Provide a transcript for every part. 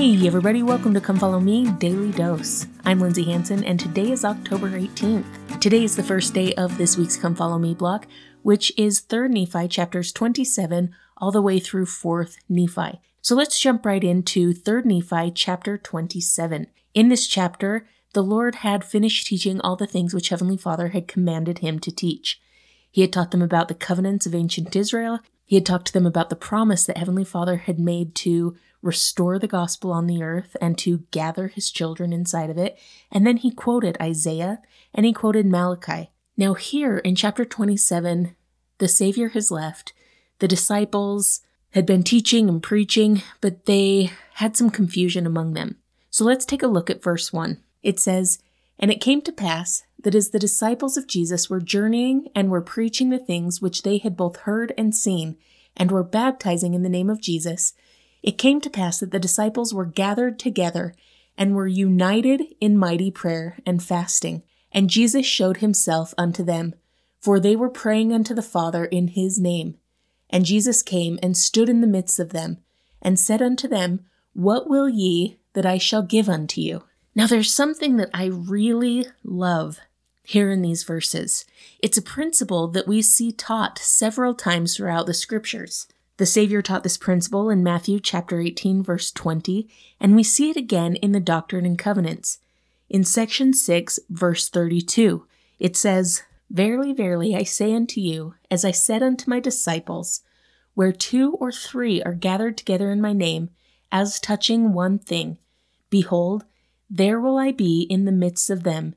Hey, everybody, welcome to Come Follow Me Daily Dose. I'm Lindsay Hanson, and today is October 18th. Today is the first day of this week's Come Follow Me block, which is 3rd Nephi chapters 27 all the way through 4th Nephi. So let's jump right into 3rd Nephi chapter 27. In this chapter, the Lord had finished teaching all the things which Heavenly Father had commanded him to teach. He had taught them about the covenants of ancient Israel. He had talked to them about the promise that Heavenly Father had made to restore the gospel on the earth and to gather his children inside of it. And then he quoted Isaiah and he quoted Malachi. Now, here in chapter 27, the Savior has left. The disciples had been teaching and preaching, but they had some confusion among them. So let's take a look at verse 1. It says, And it came to pass that as the disciples of Jesus were journeying and were preaching the things which they had both heard and seen, and were baptizing in the name of Jesus, it came to pass that the disciples were gathered together and were united in mighty prayer and fasting. And Jesus showed himself unto them, for they were praying unto the Father in his name. And Jesus came and stood in the midst of them, and said unto them, What will ye that I shall give unto you? Now there's something that I really love here in these verses. It's a principle that we see taught several times throughout the scriptures. The Savior taught this principle in Matthew chapter 18 verse 20, and we see it again in the Doctrine and Covenants. In section 6 verse 32, it says, Verily, verily, I say unto you, as I said unto my disciples, where two or three are gathered together in my name, as touching one thing, behold, there will I be in the midst of them.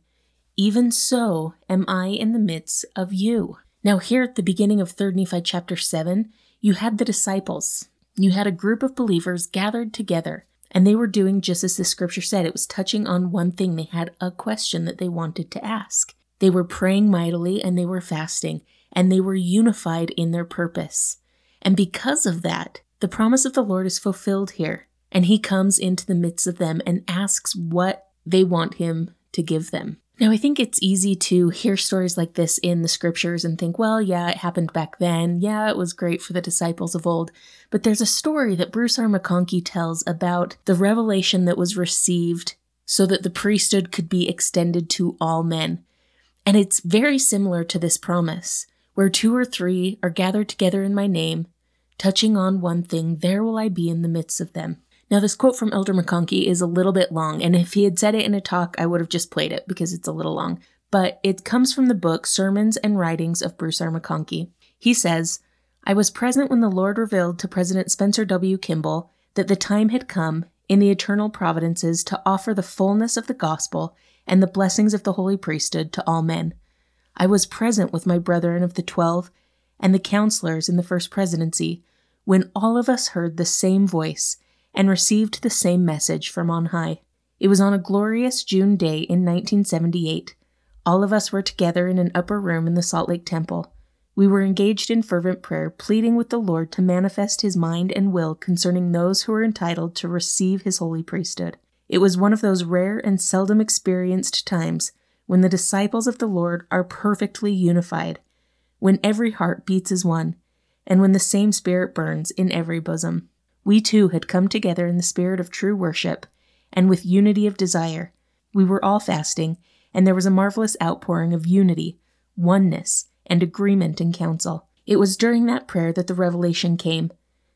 Even so am I in the midst of you. Now, here at the beginning of 3 Nephi chapter 7, you had the disciples. You had a group of believers gathered together, and they were doing just as the scripture said. It was touching on one thing. They had a question that they wanted to ask. They were praying mightily and they were fasting, and they were unified in their purpose. And because of that, the promise of the Lord is fulfilled here. And he comes into the midst of them and asks what they want him to give them. Now, I think it's easy to hear stories like this in the scriptures and think, well, yeah, it happened back then. Yeah, it was great for the disciples of old. But there's a story that Bruce R. McConkie tells about the revelation that was received so that the priesthood could be extended to all men. And it's very similar to this promise where two or three are gathered together in my name, touching on one thing, there will I be in the midst of them. Now, this quote from Elder McConkie is a little bit long, and if he had said it in a talk, I would have just played it because it's a little long. But it comes from the book Sermons and Writings of Bruce R. McConkie. He says, I was present when the Lord revealed to President Spencer W. Kimball that the time had come, in the eternal providences, to offer the fullness of the gospel and the blessings of the holy priesthood to all men. I was present with my brethren of the twelve and the counselors in the first presidency when all of us heard the same voice and received the same message from on high. It was on a glorious June day in 1978. All of us were together in an upper room in the Salt Lake Temple. We were engaged in fervent prayer, pleading with the Lord to manifest his mind and will concerning those who are entitled to receive his holy priesthood. It was one of those rare and seldom experienced times when the disciples of the Lord are perfectly unified, when every heart beats as one, and when the same spirit burns in every bosom. We too had come together in the spirit of true worship and with unity of desire. We were all fasting, and there was a marvelous outpouring of unity, oneness, and agreement in council. It was during that prayer that the revelation came.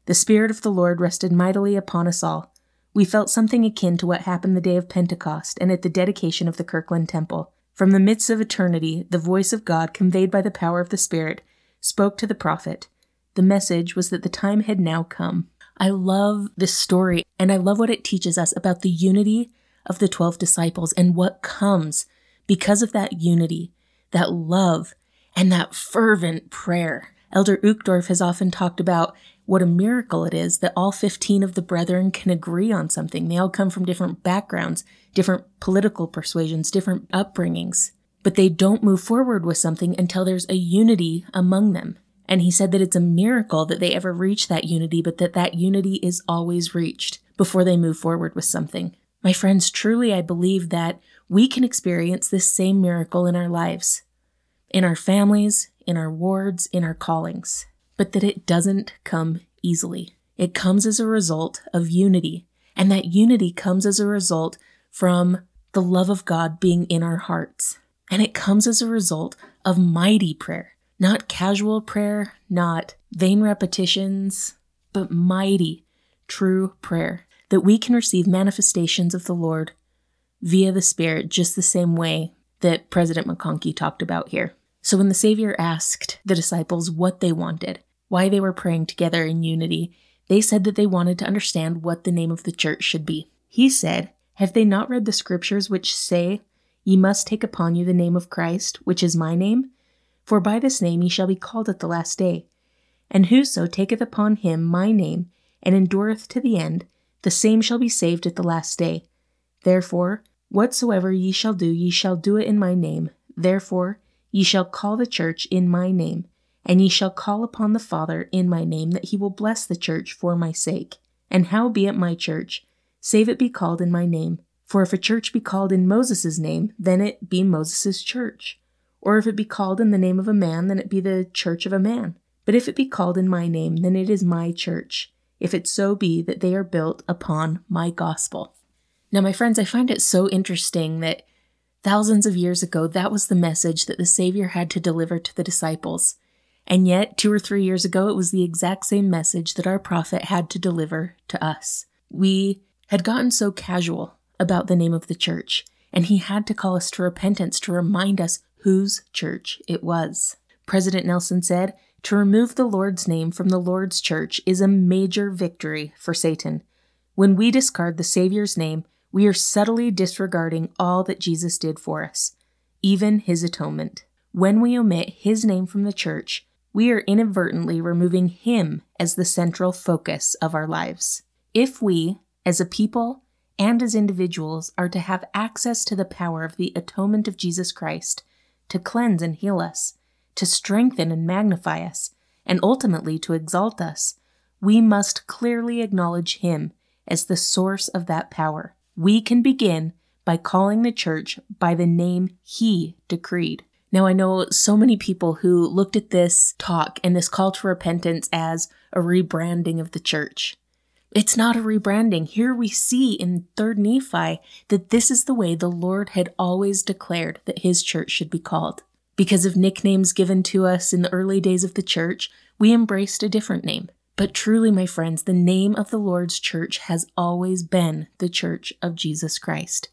The Spirit of the Lord rested mightily upon us all. We felt something akin to what happened the day of Pentecost and at the dedication of the Kirtland Temple. From the midst of eternity, the voice of God, conveyed by the power of the Spirit, spoke to the prophet. The message was that the time had now come. I love this story and I love what it teaches us about the unity of the 12 disciples and what comes because of that unity, that love, and that fervent prayer. Elder Uchtdorf has often talked about what a miracle it is that all 15 of the brethren can agree on something. They all come from different backgrounds, different political persuasions, different upbringings, but they don't move forward with something until there's a unity among them. And he said that it's a miracle that they ever reach that unity, but that that unity is always reached before they move forward with something. My friends, truly I believe that we can experience this same miracle in our lives, in our families, in our wards, in our callings, but that it doesn't come easily. It comes as a result of unity, And that unity comes as a result from the love of God being in our hearts. And it comes as a result of mighty prayer, not casual prayer, not vain repetitions, but mighty, true prayer, that we can receive manifestations of the Lord via the Spirit just the same way that President McConkie talked about here. So when the Savior asked the disciples what they wanted, why they were praying together in unity, they said that they wanted to understand what the name of the church should be. He said, Have they not read the scriptures which say, Ye must take upon you the name of Christ, which is my name? For by this name ye shall be called at the last day. And whoso taketh upon him my name, and endureth to the end, the same shall be saved at the last day. Therefore, whatsoever ye shall do, ye shall do it in my name. Therefore, ye shall call the church in my name, and ye shall call upon the Father in my name, that he will bless the church for my sake. And how be it my church, save it be called in my name? For if a church be called in Moses' name, then it be Moses' church. Or if it be called in the name of a man, then it be the church of a man. But if it be called in my name, then it is my church, if it so be that they are built upon my gospel. Now, my friends, I find it so interesting that thousands of years ago, that was the message that the Savior had to deliver to the disciples. And yet, two or three years ago, it was the exact same message that our prophet had to deliver to us. We had gotten so casual about the name of the church, and he had to call us to repentance to remind us whose church it was. President Nelson said, To remove the Lord's name from the Lord's church is a major victory for Satan. When we discard the Savior's name, we are subtly disregarding all that Jesus did for us, even his atonement. When we omit his name from the church, we are inadvertently removing him as the central focus of our lives. If we, as a people and as individuals, are to have access to the power of the atonement of Jesus Christ, to cleanse and heal us, to strengthen and magnify us, and ultimately to exalt us, we must clearly acknowledge him as the source of that power we can begin by calling the church by the name he decreed. Now, I know so many people who looked at this talk and this call to repentance as a rebranding of the church. It's not a rebranding. Here we see in 3rd Nephi that this is the way the Lord had always declared that his church should be called. Because of nicknames given to us in the early days of the church, we embraced a different name. But truly, my friends, the name of the Lord's church has always been the church of Jesus Christ.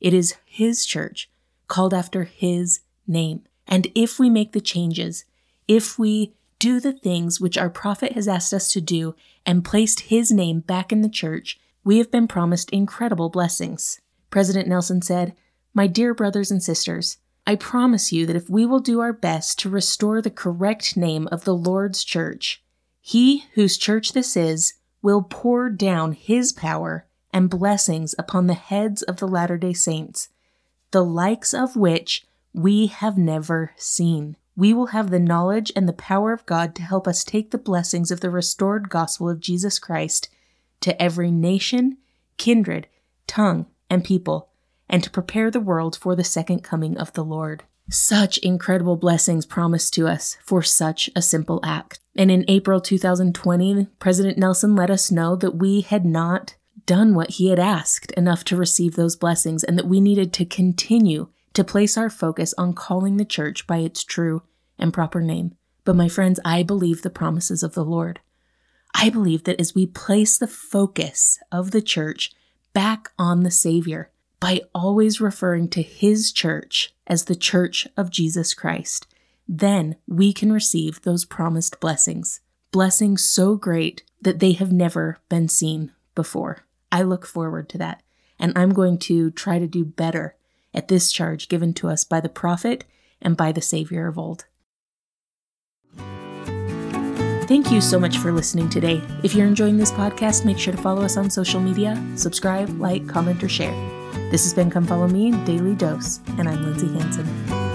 It is His church, called after His name. And if we make the changes, if we do the things which our prophet has asked us to do and placed His name back in the church, we have been promised incredible blessings. President Nelson said, My dear brothers and sisters, I promise you that if we will do our best to restore the correct name of the Lord's church, he whose church this is will pour down his power and blessings upon the heads of the Latter day Saints, the likes of which we have never seen. We will have the knowledge and the power of God to help us take the blessings of the restored gospel of Jesus Christ to every nation, kindred, tongue, and people, and to prepare the world for the second coming of the Lord. Such incredible blessings promised to us for such a simple act. And in April 2020, President Nelson let us know that we had not done what he had asked enough to receive those blessings and that we needed to continue to place our focus on calling the church by its true and proper name. But my friends, I believe the promises of the Lord. I believe that as we place the focus of the church back on the Savior, by always referring to his church as the church of Jesus Christ, then we can receive those promised blessings. Blessings so great that they have never been seen before. I look forward to that, and I'm going to try to do better at this charge given to us by the prophet and by the Savior of old. Thank you so much for listening today. If you're enjoying this podcast, make sure to follow us on social media, subscribe, like, comment, or share. This has been Come Follow Me Daily Dose, and I'm Lindsay Hanson.